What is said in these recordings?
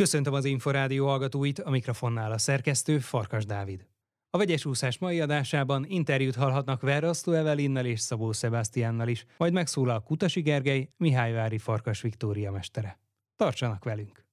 Köszöntöm az Inforádió hallgatóit, a mikrofonnál a szerkesztő Farkas Dávid. A vegyes úszás mai adásában interjút hallhatnak Verrasztó Evelinnel és Szabó Sebastiánnal is, majd megszólal Kutasi Gergely, Mihályvári Farkas Viktória mestere. Tartsanak velünk!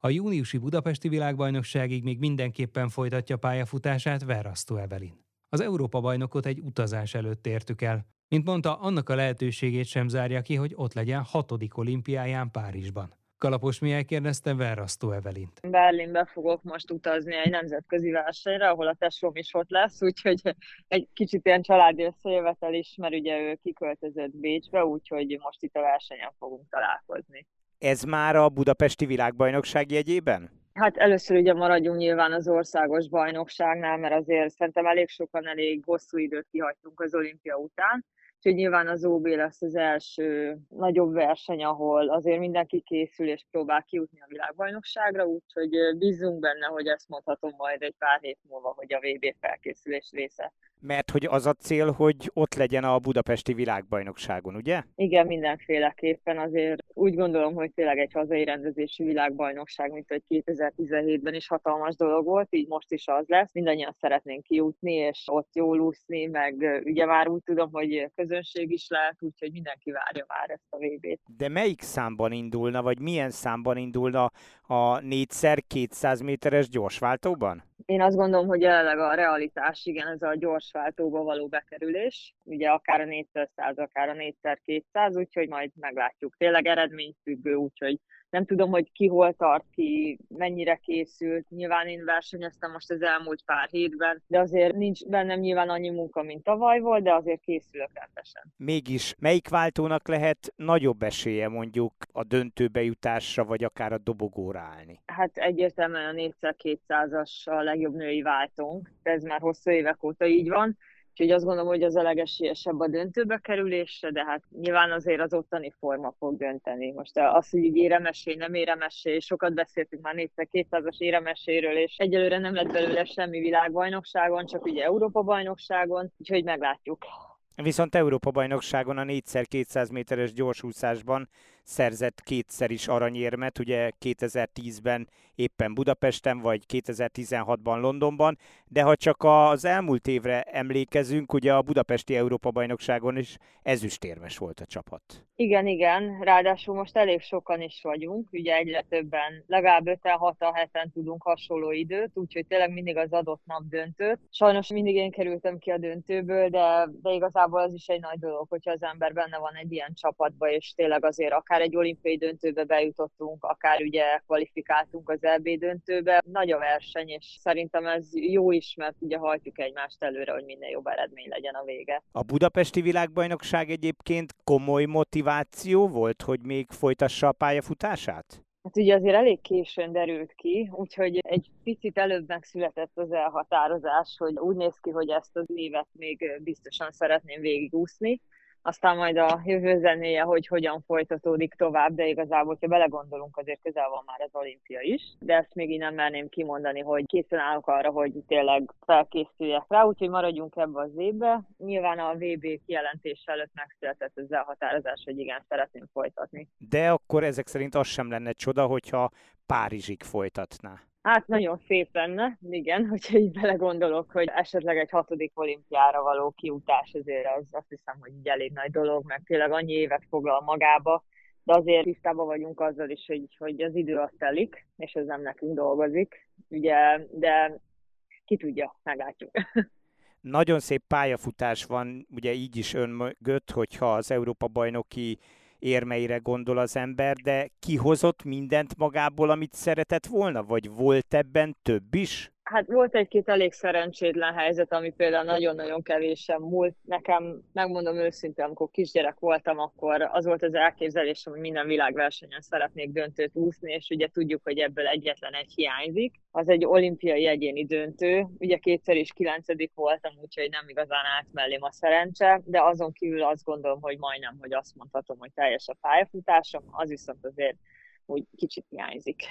A júniusi Budapesti világbajnokságig még mindenképpen folytatja pályafutását Verrasztó Evelin. Az Európa-bajnokot egy utazás előtt értük el. Mint mondta, annak a lehetőségét sem zárja ki, hogy ott legyen hatodik olimpiáján Párizsban. Kalapos Mihály kérdezte Verrasztó Evelint. Berlinbe fogok most utazni egy nemzetközi versenyre, ahol a tesóm is ott lesz, úgyhogy egy kicsit ilyen családi összejövetel is, mert ugye ő kiköltözött Bécsbe, úgyhogy most itt a versenyen fogunk találkozni. Ez már a budapesti világbajnokság jegyében? Hát először ugye maradjunk nyilván az országos bajnokságnál, mert azért szerintem elég sokan elég hosszú időt kihagytunk az olimpia után. Úgyhogy nyilván az OB lesz az első nagyobb verseny, ahol azért mindenki készül és próbál kijutni a világbajnokságra, úgyhogy bízunk benne, hogy ezt mondhatom majd egy pár hét múlva, hogy a VB felkészülés része. Mert hogy az a cél, hogy ott legyen a budapesti világbajnokságon, ugye? Igen, mindenféleképpen azért úgy gondolom, hogy tényleg egy hazai rendezésű világbajnokság, mint hogy 2017-ben is hatalmas dolog volt, így most is az lesz. Mindannyian szeretnénk kijutni, és ott jól úszni, meg ugye már úgy tudom, hogy közönség is lehet, úgyhogy mindenki várja már ezt a VB-t. De melyik számban indulna, vagy milyen számban indulna a 4x200 méteres gyorsváltóban? Én azt gondolom, hogy jelenleg a realitás, igen, ez a gyorsváltóba való bekerülés, ugye akár a 400, akár a 4x200, úgyhogy majd meglátjuk. Tényleg eredményfüggő, úgyhogy nem tudom, hogy ki hol tart ki, mennyire készült. Nyilván én versenyeztem most az elmúlt pár hétben, de azért nincs bennem nyilván annyi munka, mint tavaly volt, de azért készülök rendesen. Mégis melyik váltónak lehet nagyobb esélye mondjuk a döntőbe jutásra, vagy akár a dobogóra állni? Hát egyértelműen a 4x200-as a legjobb női váltónk, ez már hosszú évek óta így van Úgyhogy azt gondolom, hogy az a legesélyesebb a döntőbe kerülésre, de hát nyilván azért az ottani forma fog dönteni. Most az, hogy így éremessé, nem éremessé, sokat beszéltünk már 400-as éremeséről, és egyelőre nem lett belőle semmi világbajnokságon, csak ugye Európa-bajnokságon, úgyhogy meglátjuk. Viszont Európa-bajnokságon a 4x200 méteres gyorsúszásban szerzett kétszer is aranyérmet, ugye 2010-ben éppen Budapesten, vagy 2016-ban Londonban, de ha csak az elmúlt évre emlékezünk, ugye a Budapesti Európa-bajnokságon is ezüstérmes volt a csapat. Igen, igen, ráadásul most elég sokan is vagyunk, ugye egyre többen, legalább 5-6 heten tudunk hasonló időt, úgyhogy tényleg mindig az adott nap döntőt. Sajnos mindig én kerültem ki a döntőből, de, de igazából az is egy nagy dolog, hogyha az ember benne van egy ilyen csapatba, és tényleg azért akár egy olimpiai döntőbe bejutottunk, akár ugye kvalifikáltunk az EB döntőbe. Nagy a verseny, és szerintem ez jó is, mert ugye hajtjuk egymást előre, hogy minél jobb eredmény legyen a vége. A budapesti világbajnokság egyébként komoly motiváció volt, hogy még folytassa a pályafutását? Hát ugye azért elég későn derült ki, úgyhogy egy picit előbb megszületett az elhatározás, hogy úgy néz ki, hogy ezt az évet még biztosan szeretném végigúszni aztán majd a jövő zenéje, hogy hogyan folytatódik tovább, de igazából, ha belegondolunk, azért közel van már az olimpia is, de ezt még így nem merném kimondani, hogy készen állok arra, hogy tényleg felkészüljek rá, úgyhogy maradjunk ebbe az évbe. Nyilván a VB kijelentés előtt megszületett az elhatározás, hogy igen, szeretném folytatni. De akkor ezek szerint az sem lenne csoda, hogyha Párizsig folytatná. Hát nagyon szép lenne, igen, hogyha így belegondolok, hogy esetleg egy hatodik olimpiára való kiutás azért az azt hiszem, hogy így elég nagy dolog, mert tényleg annyi évet foglal magába, de azért tisztában vagyunk azzal is, hogy, hogy az idő azt telik, és ez nem nekünk dolgozik, ugye, de ki tudja, meglátjuk. Nagyon szép pályafutás van, ugye így is ön mögött, hogyha az Európa bajnoki érmeire gondol az ember, de kihozott mindent magából, amit szeretett volna, vagy volt ebben több is? Hát volt egy-két elég szerencsétlen helyzet, ami például nagyon-nagyon kevésen múlt. Nekem, megmondom őszintén, amikor kisgyerek voltam, akkor az volt az elképzelésem, hogy minden világversenyen szeretnék döntőt úszni, és ugye tudjuk, hogy ebből egyetlen egy hiányzik. Az egy olimpiai egyéni döntő. Ugye kétszer is kilencedik voltam, úgyhogy nem igazán állt mellém a szerencse, de azon kívül azt gondolom, hogy majdnem, hogy azt mondhatom, hogy teljes a pályafutásom, az viszont azért úgy kicsit hiányzik.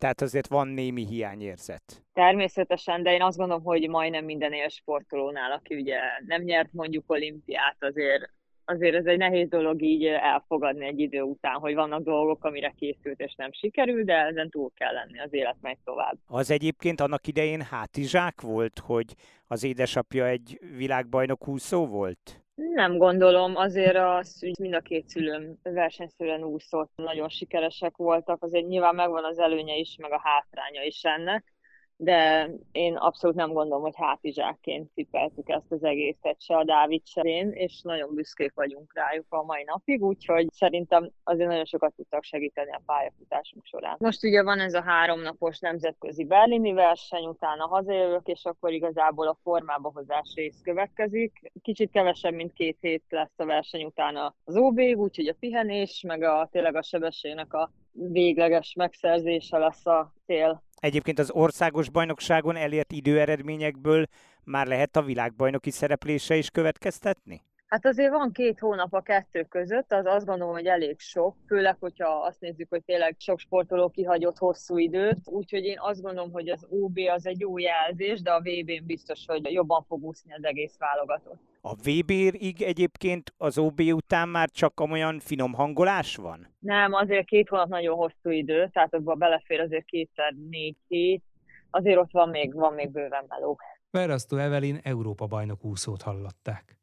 Tehát azért van némi hiányérzet. Természetesen, de én azt gondolom, hogy majdnem minden élsportolónál, aki ugye nem nyert mondjuk olimpiát, azért azért ez egy nehéz dolog így elfogadni egy idő után, hogy vannak dolgok, amire készült és nem sikerül, de ezen túl kell lenni, az élet megy tovább. Az egyébként annak idején hátizsák volt, hogy az édesapja egy világbajnok úszó volt? Nem gondolom, azért az, hogy mind a két szülőm versenyszülően úszott, nagyon sikeresek voltak, azért nyilván megvan az előnye is, meg a hátránya is ennek de én abszolút nem gondolom, hogy hátizsákként cipeltük ezt az egészet, se a Dávid, se és nagyon büszkék vagyunk rájuk a mai napig, úgyhogy szerintem azért nagyon sokat tudtak segíteni a pályafutásunk során. Most ugye van ez a háromnapos nemzetközi berlini verseny, utána hazajövök, és akkor igazából a formába hozás rész következik. Kicsit kevesebb, mint két hét lesz a verseny utána az OB, úgyhogy a pihenés, meg a tényleg a sebességnek a végleges megszerzése lesz a cél. Egyébként az országos bajnokságon elért időeredményekből már lehet a világbajnoki szereplése is következtetni? Hát azért van két hónap a kettő között, az azt gondolom, hogy elég sok, főleg, hogyha azt nézzük, hogy tényleg sok sportoló kihagyott hosszú időt, úgyhogy én azt gondolom, hogy az OB az egy jó jelzés, de a VB-n biztos, hogy jobban fog úszni az egész válogatott. A VB-ig egyébként az OB után már csak olyan finom hangolás van? Nem, azért két hónap nagyon hosszú idő, tehát abban belefér azért kétszer négy hét, azért ott van még, van még bőven meló. Verasztó Evelin Európa bajnok úszót hallották.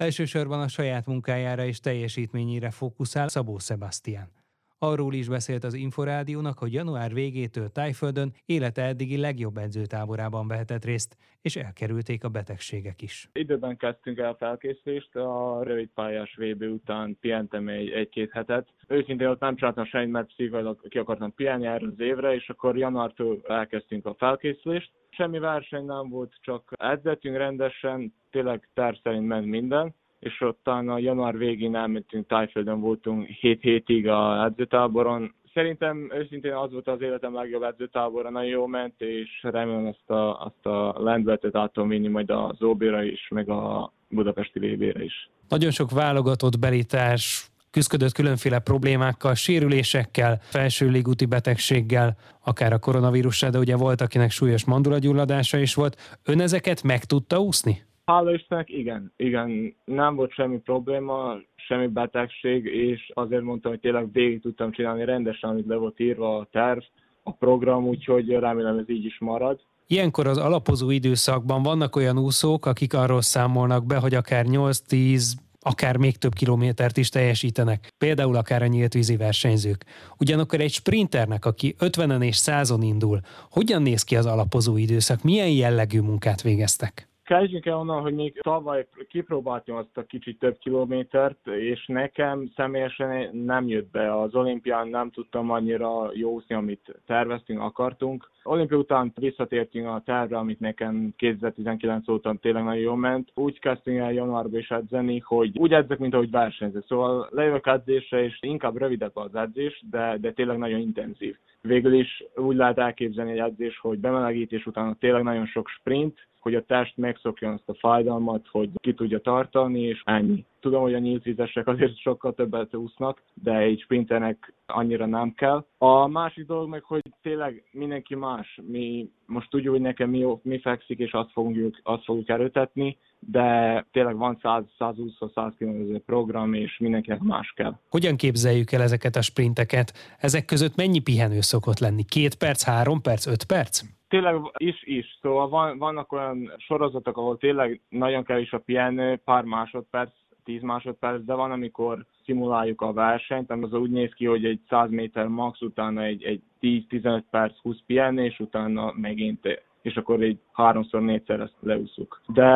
Elsősorban a saját munkájára és teljesítményére fókuszál Szabó Sebastian. Arról is beszélt az Inforádiónak, hogy január végétől Tájföldön élete eddigi legjobb edzőtáborában vehetett részt, és elkerülték a betegségek is. Időben kezdtünk el felkészülést, a rövid pályás VB után pihentem egy, egy-két hetet. Őszintén ott nem csináltam semmit, mert pszichailag ki akartam pihenni erre az évre, és akkor januártól elkezdtünk a felkészülést. Semmi verseny nem volt, csak edzettünk rendesen, tényleg terv szerint ment minden és ottan a január végén elmentünk Tájföldön, voltunk 7 hétig a edzőtáboron. Szerintem őszintén az volt az életem legjobb edzőtábora, nagyon jó ment, és remélem azt a, azt a lendületet át tudom vinni majd a Zóbéra is, meg a budapesti vb is. Nagyon sok válogatott belítás küzdött különféle problémákkal, sérülésekkel, felső légúti betegséggel, akár a koronavírussal, de ugye volt, akinek súlyos mandulagyulladása is volt. Ön ezeket meg tudta úszni? Hála Istennek, igen, igen, nem volt semmi probléma, semmi betegség, és azért mondtam, hogy tényleg végig tudtam csinálni rendesen, amit le volt írva a terv, a program, úgyhogy remélem ez így is marad. Ilyenkor az alapozó időszakban vannak olyan úszók, akik arról számolnak be, hogy akár 8-10, akár még több kilométert is teljesítenek, például akár a nyílt vízi versenyzők. Ugyanakkor egy sprinternek, aki 50-en és 100-on indul, hogyan néz ki az alapozó időszak, milyen jellegű munkát végeztek? Kezdjünk el onnan, hogy még tavaly kipróbáltam azt a kicsit több kilométert, és nekem személyesen nem jött be. Az olimpián nem tudtam annyira jószni, amit terveztünk, akartunk. Olimpia után visszatértünk a tervre, amit nekem 2019 óta tényleg nagyon jól ment. Úgy kezdtünk el januárban is edzeni, hogy úgy edzek, mint ahogy versenyzek. Szóval lejövök edzésre, és inkább rövidebb az edzés, de, de tényleg nagyon intenzív. Végül is úgy lehet elképzelni egy edzés, hogy bemelegítés után tényleg nagyon sok sprint, hogy a test megszokjon azt a fájdalmat, hogy ki tudja tartani, és ennyi. Tudom, hogy a nyíltvizesek azért sokkal többet úsznak, de egy sprinternek annyira nem kell. A másik dolog meg, hogy tényleg mindenki más. Mi most tudjuk, hogy nekem mi, mi fekszik, és azt fogjuk, azt fogjuk erőtetni, de tényleg van 100-120-100 km program, és mindenkinek más kell. Hogyan képzeljük el ezeket a sprinteket? Ezek között mennyi pihenő szokott lenni? Két perc, három perc, öt perc? Tényleg is, is. Szóval van, vannak olyan sorozatok, ahol tényleg nagyon kevés a pihenő, pár másodperc, 10 másodperc, de van, amikor szimuláljuk a versenyt, az úgy néz ki, hogy egy 100 méter max, utána egy, egy 10-15 perc 20 pihenés, utána megint és akkor egy háromszor, négyszer ezt leúszuk. De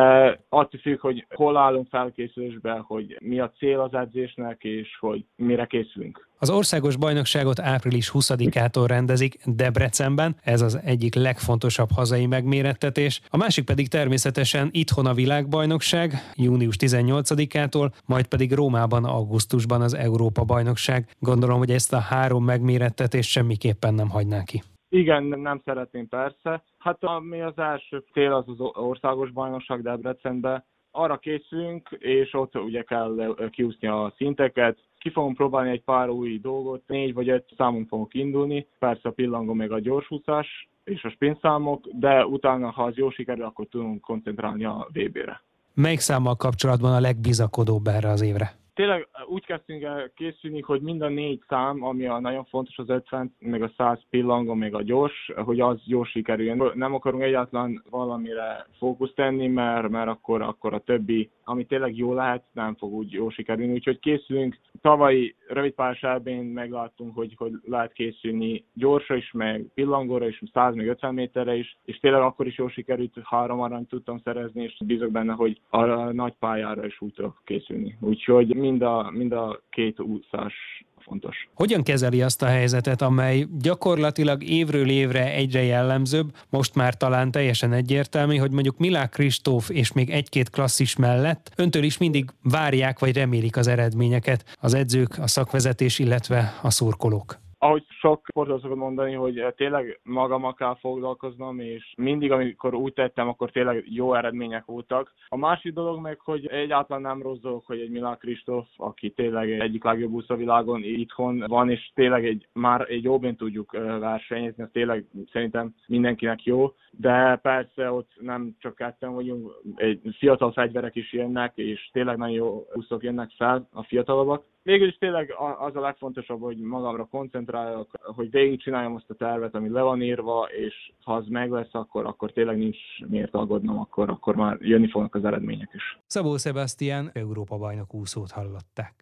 attól függ, hogy hol állunk felkészülésbe, hogy mi a cél az edzésnek, és hogy mire készülünk. Az országos bajnokságot április 20-ától rendezik Debrecenben, ez az egyik legfontosabb hazai megmérettetés. A másik pedig természetesen itthon a világbajnokság, június 18-ától, majd pedig Rómában augusztusban az Európa bajnokság. Gondolom, hogy ezt a három megmérettetést semmiképpen nem hagynák ki. Igen, nem szeretném persze. Hát ami az első cél az az országos bajnokság Debrecenbe. Arra készülünk, és ott ugye kell kiúszni a szinteket. Ki fogom próbálni egy pár új dolgot, négy vagy öt számon fogok indulni. Persze a pillangó meg a gyorsúszás és a sprint számok, de utána, ha az jó sikerül, akkor tudunk koncentrálni a VB-re. Melyik számmal kapcsolatban a legbizakodóbb erre az évre? Tényleg úgy kezdtünk el készülni, hogy mind a négy szám, ami a nagyon fontos, az 50, meg a 100 pillangó, meg a gyors, hogy az gyors sikerüljön. Nem akarunk egyáltalán valamire fókusz tenni, mert, mert akkor, akkor a többi, ami tényleg jó lehet, nem fog úgy jó sikerülni. Úgyhogy készülünk. Tavalyi rövidpályás elbén megláttunk, hogy, hogy lehet készülni gyorsra is, meg pillangóra is, 100 meg 50 méterre is, és tényleg akkor is jó sikerült, három arany tudtam szerezni, és bízok benne, hogy a nagy pályára is úgy tudok készülni. Úgyhogy mind a, mind a két úszás fontos. Hogyan kezeli azt a helyzetet, amely gyakorlatilag évről évre egyre jellemzőbb, most már talán teljesen egyértelmű, hogy mondjuk Milák Kristóf és még egy-két klasszis mellett öntől is mindig várják vagy remélik az eredményeket az edzők, a szakvezetés, illetve a szurkolók? Ahogy sok sportoló szokott mondani, hogy eh, tényleg magammal kell foglalkoznom, és mindig, amikor úgy tettem, akkor tényleg jó eredmények voltak. A másik dolog meg, hogy egyáltalán nem rossz dolog, hogy egy Milán Kristóf, aki tényleg egyik legjobb úsz a világon itthon van, és tényleg egy, már egy jobbén tudjuk eh, versenyezni, ez tényleg szerintem mindenkinek jó, de persze ott nem csak ketten vagyunk, egy fiatal fegyverek is jönnek, és tényleg nagyon jó úszok jönnek fel, a fiatalabbak. Végül is tényleg az a legfontosabb, hogy magamra koncentráljak, hogy végigcsináljam azt a tervet, ami le van írva, és ha az meg lesz, akkor, akkor tényleg nincs miért aggódnom, akkor, akkor már jönni fognak az eredmények is. Szabó Sebastian, Európa bajnok úszót hallották.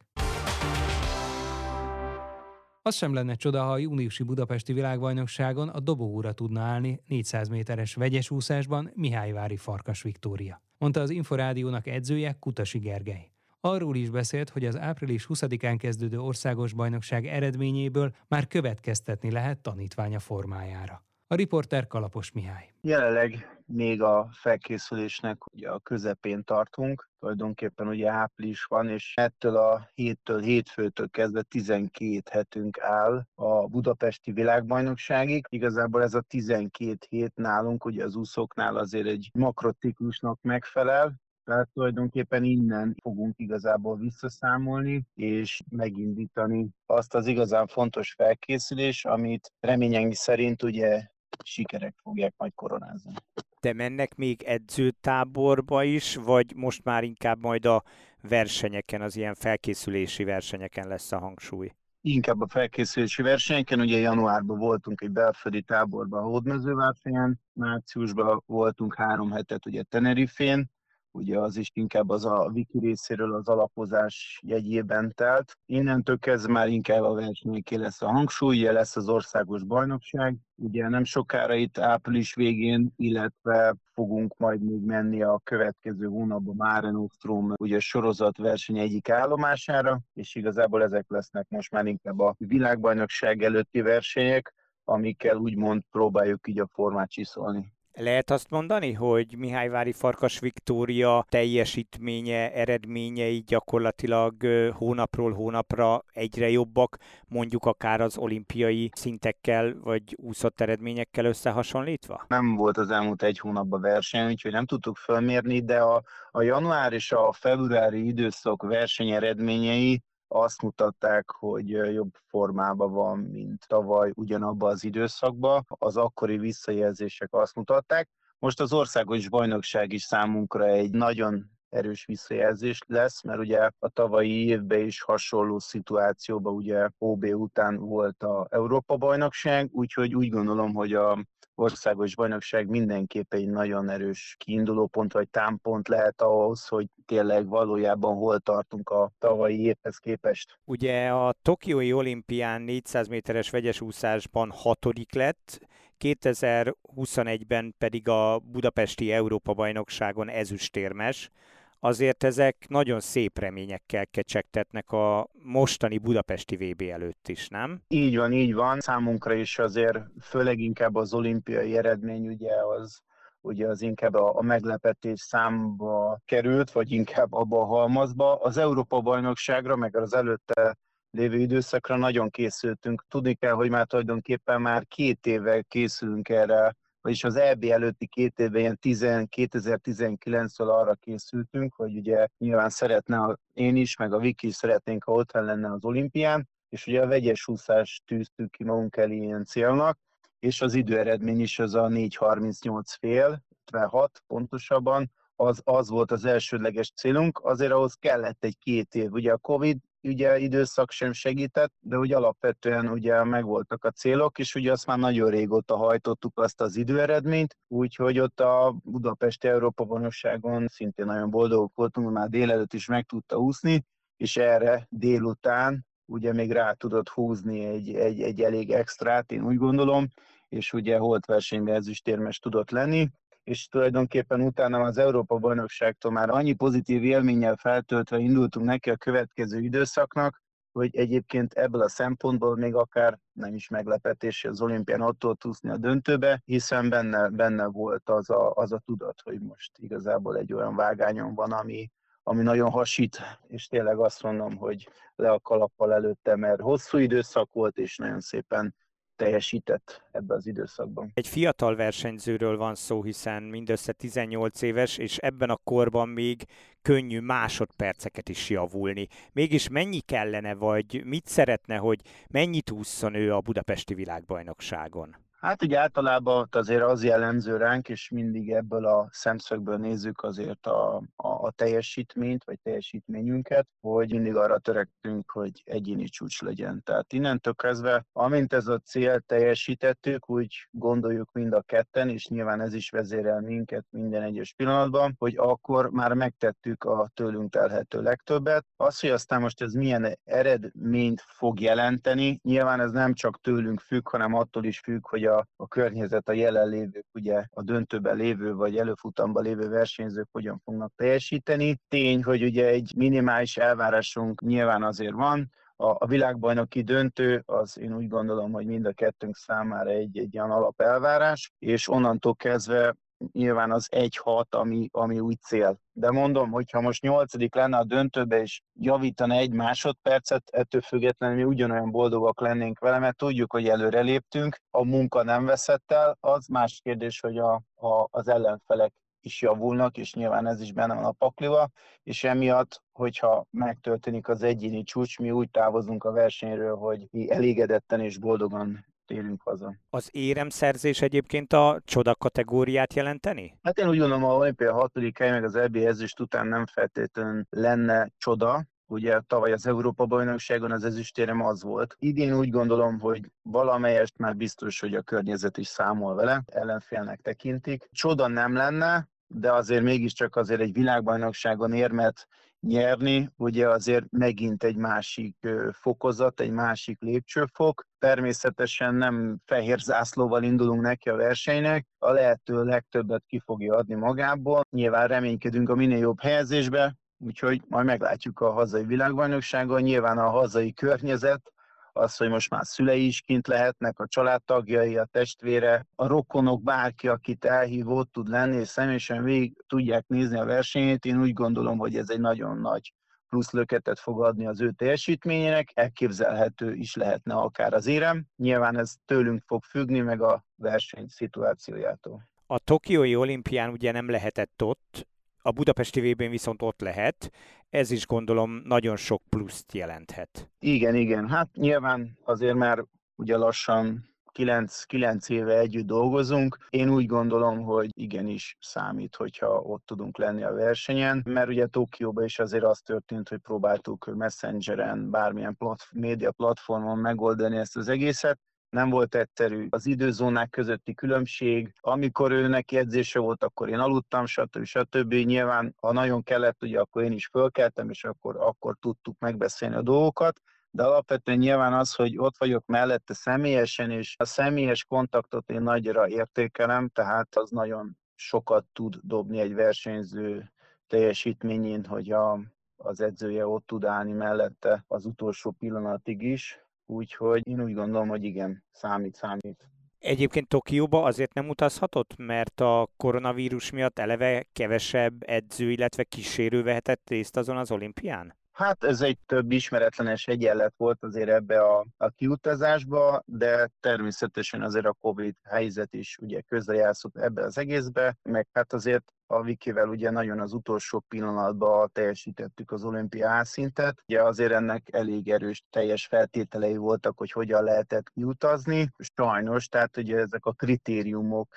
Az sem lenne csoda, ha a júniusi budapesti világbajnokságon a dobóúra tudna állni 400 méteres vegyes úszásban Mihályvári Farkas Viktória, mondta az Inforádiónak edzője Kutasi Gergely. Arról is beszélt, hogy az április 20-án kezdődő országos bajnokság eredményéből már következtetni lehet tanítványa formájára. A riporter Kalapos Mihály. Jelenleg még a felkészülésnek ugye a közepén tartunk, tulajdonképpen ugye április van, és ettől a héttől, hétfőtől kezdve 12 hetünk áll a budapesti világbajnokságig. Igazából ez a 12 hét nálunk, ugye az úszóknál azért egy makrociklusnak megfelel, tehát tulajdonképpen innen fogunk igazából visszaszámolni, és megindítani azt az igazán fontos felkészülés, amit reményeink szerint ugye sikerek fogják majd koronázni. De mennek még edzőtáborba is, vagy most már inkább majd a versenyeken, az ilyen felkészülési versenyeken lesz a hangsúly? Inkább a felkészülési versenyeken, ugye januárban voltunk egy belföldi táborban a hódmezővársenyen, márciusban voltunk három hetet ugye Tenerifén, ugye az is inkább az a wiki részéről az alapozás jegyében telt. Innentől kezdve már inkább a versenyké lesz a hangsúly, ugye lesz az országos bajnokság, ugye nem sokára itt április végén, illetve fogunk majd még menni a következő hónapban Mare Nostrum ugye sorozat verseny egyik állomására, és igazából ezek lesznek most már inkább a világbajnokság előtti versenyek, amikkel úgymond próbáljuk így a formát csiszolni. Lehet azt mondani, hogy Mihályvári Farkas Viktória teljesítménye, eredményei gyakorlatilag hónapról hónapra egyre jobbak, mondjuk akár az olimpiai szintekkel vagy úszott eredményekkel összehasonlítva? Nem volt az elmúlt egy hónapban verseny, úgyhogy nem tudtuk felmérni, de a, a január és a februári időszak verseny eredményei azt mutatták, hogy jobb formában van, mint tavaly ugyanabban az időszakban. Az akkori visszajelzések azt mutatták. Most az országos bajnokság is számunkra egy nagyon erős visszajelzés lesz, mert ugye a tavalyi évben is hasonló szituációban ugye OB után volt a Európa bajnokság, úgyhogy úgy gondolom, hogy a országos bajnokság mindenképpen egy nagyon erős kiinduló pont vagy támpont lehet ahhoz, hogy tényleg valójában hol tartunk a tavalyi évhez képest. Ugye a Tokiói olimpián 400 méteres vegyes hatodik lett, 2021-ben pedig a budapesti Európa-bajnokságon ezüstérmes azért ezek nagyon szép reményekkel kecsegtetnek a mostani budapesti VB előtt is, nem? Így van, így van. Számunkra is azért főleg inkább az olimpiai eredmény ugye az ugye az inkább a, a meglepetés számba került, vagy inkább abba a halmazba. Az Európa-bajnokságra, meg az előtte lévő időszakra nagyon készültünk. Tudni kell, hogy már tulajdonképpen már két éve készülünk erre vagyis az EB előtti két évben, ilyen 2019-től arra készültünk, hogy ugye nyilván szeretne én is, meg a Viki is szeretnénk, ha ott lenne az olimpián, és ugye a vegyes úszást tűztük ki magunk elé ilyen célnak, és az időeredmény is az a 4.38 fél, 56 pontosabban, az, az volt az elsődleges célunk, azért ahhoz kellett egy két év. Ugye a Covid ugye időszak sem segített, de ugye alapvetően ugye megvoltak a célok, és ugye azt már nagyon régóta hajtottuk azt az időeredményt, úgyhogy ott a Budapesti Európa bajnokságon szintén nagyon boldogok voltunk, már délelőtt is meg tudta úszni, és erre délután ugye még rá tudott húzni egy, egy, egy elég extrát, én úgy gondolom, és ugye holt versenyben ezüstérmes tudott lenni, és tulajdonképpen utána az Európa bajnokságtól már annyi pozitív élménnyel feltöltve indultunk neki a következő időszaknak, hogy egyébként ebből a szempontból még akár nem is meglepetés, az olimpián ott tudott úszni a döntőbe, hiszen benne, benne volt az a, az a tudat, hogy most igazából egy olyan vágányon van, ami, ami nagyon hasít, és tényleg azt mondom, hogy le a kalappal előtte, mert hosszú időszak volt, és nagyon szépen teljesített ebben az időszakban. Egy fiatal versenyzőről van szó, hiszen mindössze 18 éves, és ebben a korban még könnyű másodperceket is javulni. Mégis mennyi kellene, vagy mit szeretne, hogy mennyit ússzon ő a budapesti világbajnokságon? Hát ugye általában azért az jellemző ránk, és mindig ebből a szemszögből nézzük azért a, a, a teljesítményt, vagy teljesítményünket, hogy mindig arra törektünk, hogy egyéni csúcs legyen. Tehát innentől kezdve, amint ez a cél teljesítettük, úgy gondoljuk mind a ketten, és nyilván ez is vezérel minket minden egyes pillanatban, hogy akkor már megtettük a tőlünk telhető legtöbbet. Az, hogy aztán most ez milyen eredményt fog jelenteni, nyilván ez nem csak tőlünk függ, hanem attól is függ, hogy a a, a környezet, a jelenlévők, ugye a döntőben lévő vagy előfutamban lévő versenyzők hogyan fognak teljesíteni. Tény, hogy ugye egy minimális elvárásunk nyilván azért van, a, a világbajnoki döntő az én úgy gondolom, hogy mind a kettőnk számára egy, egy olyan alapelvárás, és onnantól kezdve nyilván az 1-6, ami, ami úgy cél. De mondom, hogyha most nyolcadik lenne a döntőbe, és javítana egy másodpercet, ettől függetlenül mi ugyanolyan boldogak lennénk vele, mert tudjuk, hogy előre léptünk, a munka nem veszett el, az más kérdés, hogy a, a, az ellenfelek is javulnak, és nyilván ez is benne van a pakliva, és emiatt, hogyha megtörténik az egyéni csúcs, mi úgy távozunk a versenyről, hogy mi elégedetten és boldogan térünk haza. Az éremszerzés egyébként a csoda kategóriát jelenteni? Hát én úgy gondolom, a olimpia hatodik hely meg az EB ezüst után nem feltétlenül lenne csoda, ugye tavaly az Európa bajnokságon az ezüstérem az volt. Idén úgy gondolom, hogy valamelyest már biztos, hogy a környezet is számol vele, ellenfélnek tekintik. Csoda nem lenne, de azért mégiscsak azért egy világbajnokságon érmet nyerni, ugye azért megint egy másik fokozat, egy másik lépcsőfok. Természetesen nem fehér zászlóval indulunk neki a versenynek, a lehető legtöbbet ki fogja adni magából. Nyilván reménykedünk a minél jobb helyezésbe, úgyhogy majd meglátjuk a hazai világbajnokságon. Nyilván a hazai környezet az, hogy most már szülei is kint lehetnek, a családtagjai, a testvére, a rokonok, bárki, akit elhív, ott tud lenni, és személyesen végig tudják nézni a versenyét. Én úgy gondolom, hogy ez egy nagyon nagy plusz löketet fog adni az ő teljesítményének, elképzelhető is lehetne akár az érem. Nyilván ez tőlünk fog függni, meg a verseny szituációjától. A Tokiói olimpián ugye nem lehetett ott, a budapesti vb viszont ott lehet, ez is gondolom nagyon sok pluszt jelenthet. Igen, igen. Hát nyilván azért már ugye lassan 9, 9 éve együtt dolgozunk. Én úgy gondolom, hogy igenis számít, hogyha ott tudunk lenni a versenyen, mert ugye Tokióban is azért az történt, hogy próbáltuk Messengeren, bármilyen plat, média platformon megoldani ezt az egészet, nem volt egyszerű. Az időzónák közötti különbség, amikor ő neki edzése volt, akkor én aludtam, stb. stb. Nyilván, ha nagyon kellett, ugye akkor én is fölkeltem, és akkor, akkor tudtuk megbeszélni a dolgokat de alapvetően nyilván az, hogy ott vagyok mellette személyesen, és a személyes kontaktot én nagyra értékelem, tehát az nagyon sokat tud dobni egy versenyző teljesítményén, hogy a, az edzője ott tud állni mellette az utolsó pillanatig is. Úgyhogy én úgy gondolom, hogy igen, számít, számít. Egyébként Tokióba azért nem utazhatott, mert a koronavírus miatt eleve kevesebb edző, illetve kísérő vehetett részt azon az olimpián? Hát ez egy több ismeretlenes egyenlet volt azért ebbe a, a kiutazásba, de természetesen azért a Covid helyzet is ugye közrejátszott ebbe az egészbe, meg hát azért a Vikivel ugye nagyon az utolsó pillanatban teljesítettük az olimpia szintet. Ugye azért ennek elég erős teljes feltételei voltak, hogy hogyan lehetett kiutazni. Sajnos, tehát ugye ezek a kritériumok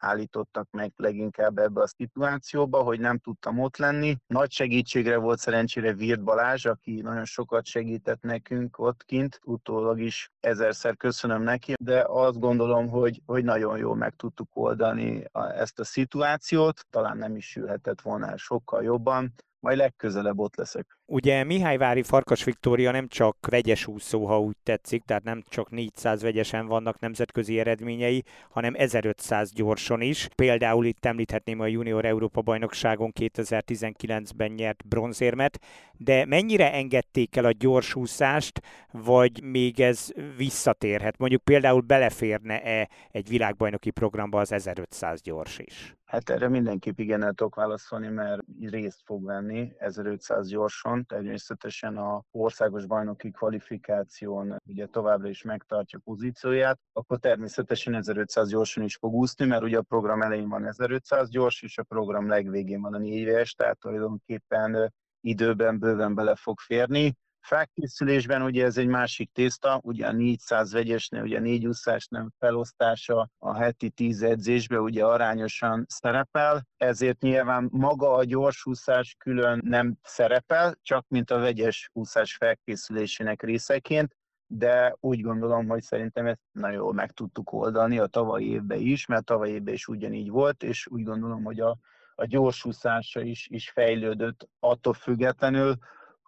állítottak meg leginkább ebbe a szituációba, hogy nem tudtam ott lenni. Nagy segítségre volt szerencsére Virt Balázs, aki nagyon sokat segített nekünk ott kint, utólag is ezerszer köszönöm neki, de azt gondolom, hogy, hogy nagyon jól meg tudtuk oldani a, ezt a szituációt, talán nem is sülhetett volna sokkal jobban, majd legközelebb ott leszek. Ugye Mihályvári Farkas Viktória nem csak vegyes úszó, ha úgy tetszik, tehát nem csak 400 vegyesen vannak nemzetközi eredményei, hanem 1500 gyorson is. Például itt említhetném a Junior Európa bajnokságon 2019-ben nyert bronzérmet, de mennyire engedték el a gyorsúszást, vagy még ez visszatérhet? Mondjuk például beleférne-e egy világbajnoki programba az 1500 gyors is? Hát erre mindenképp igen el tudok válaszolni, mert részt fog venni 1500 gyorson, természetesen a országos bajnoki kvalifikáción ugye továbbra is megtartja pozícióját, akkor természetesen 1500 gyorsan is fog úszni, mert ugye a program elején van 1500 gyors, és a program legvégén van a 4 éves, tehát tulajdonképpen időben bőven bele fog férni. Felkészülésben ugye ez egy másik tészta, ugye a 400 vegyesnél, ugye a négy úszás nem felosztása a heti 10 edzésbe ugye arányosan szerepel, ezért nyilván maga a gyors úszás külön nem szerepel, csak mint a vegyes úszás felkészülésének részeként, de úgy gondolom, hogy szerintem ezt nagyon jól meg tudtuk oldani a tavalyi évben is, mert tavalyi évben is ugyanígy volt, és úgy gondolom, hogy a, a gyorsúszása is, is fejlődött attól függetlenül,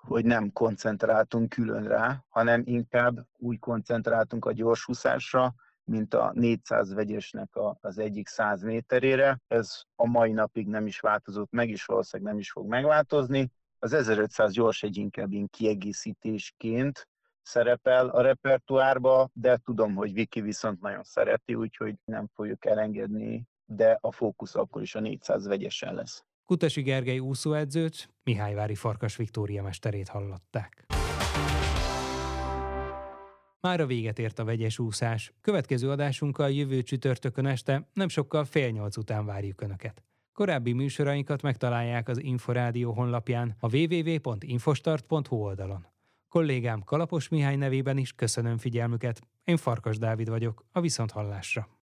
hogy nem koncentráltunk külön rá, hanem inkább úgy koncentráltunk a gyorsúszásra, mint a 400 vegyesnek az egyik 100 méterére. Ez a mai napig nem is változott meg, és valószínűleg nem is fog megváltozni. Az 1500 gyors egy inkább kiegészítésként szerepel a repertoárba, de tudom, hogy Viki viszont nagyon szereti, úgyhogy nem fogjuk elengedni, de a fókusz akkor is a 400 vegyesen lesz. Kutasi Gergely úszóedzőt, Mihályvári Farkas Viktória mesterét hallották. Már a véget ért a vegyes úszás. Következő adásunkkal jövő csütörtökön este, nem sokkal fél nyolc után várjuk Önöket. Korábbi műsorainkat megtalálják az Inforádió honlapján, a www.infostart.hu oldalon. Kollégám Kalapos Mihály nevében is köszönöm figyelmüket. Én Farkas Dávid vagyok, a Viszonthallásra.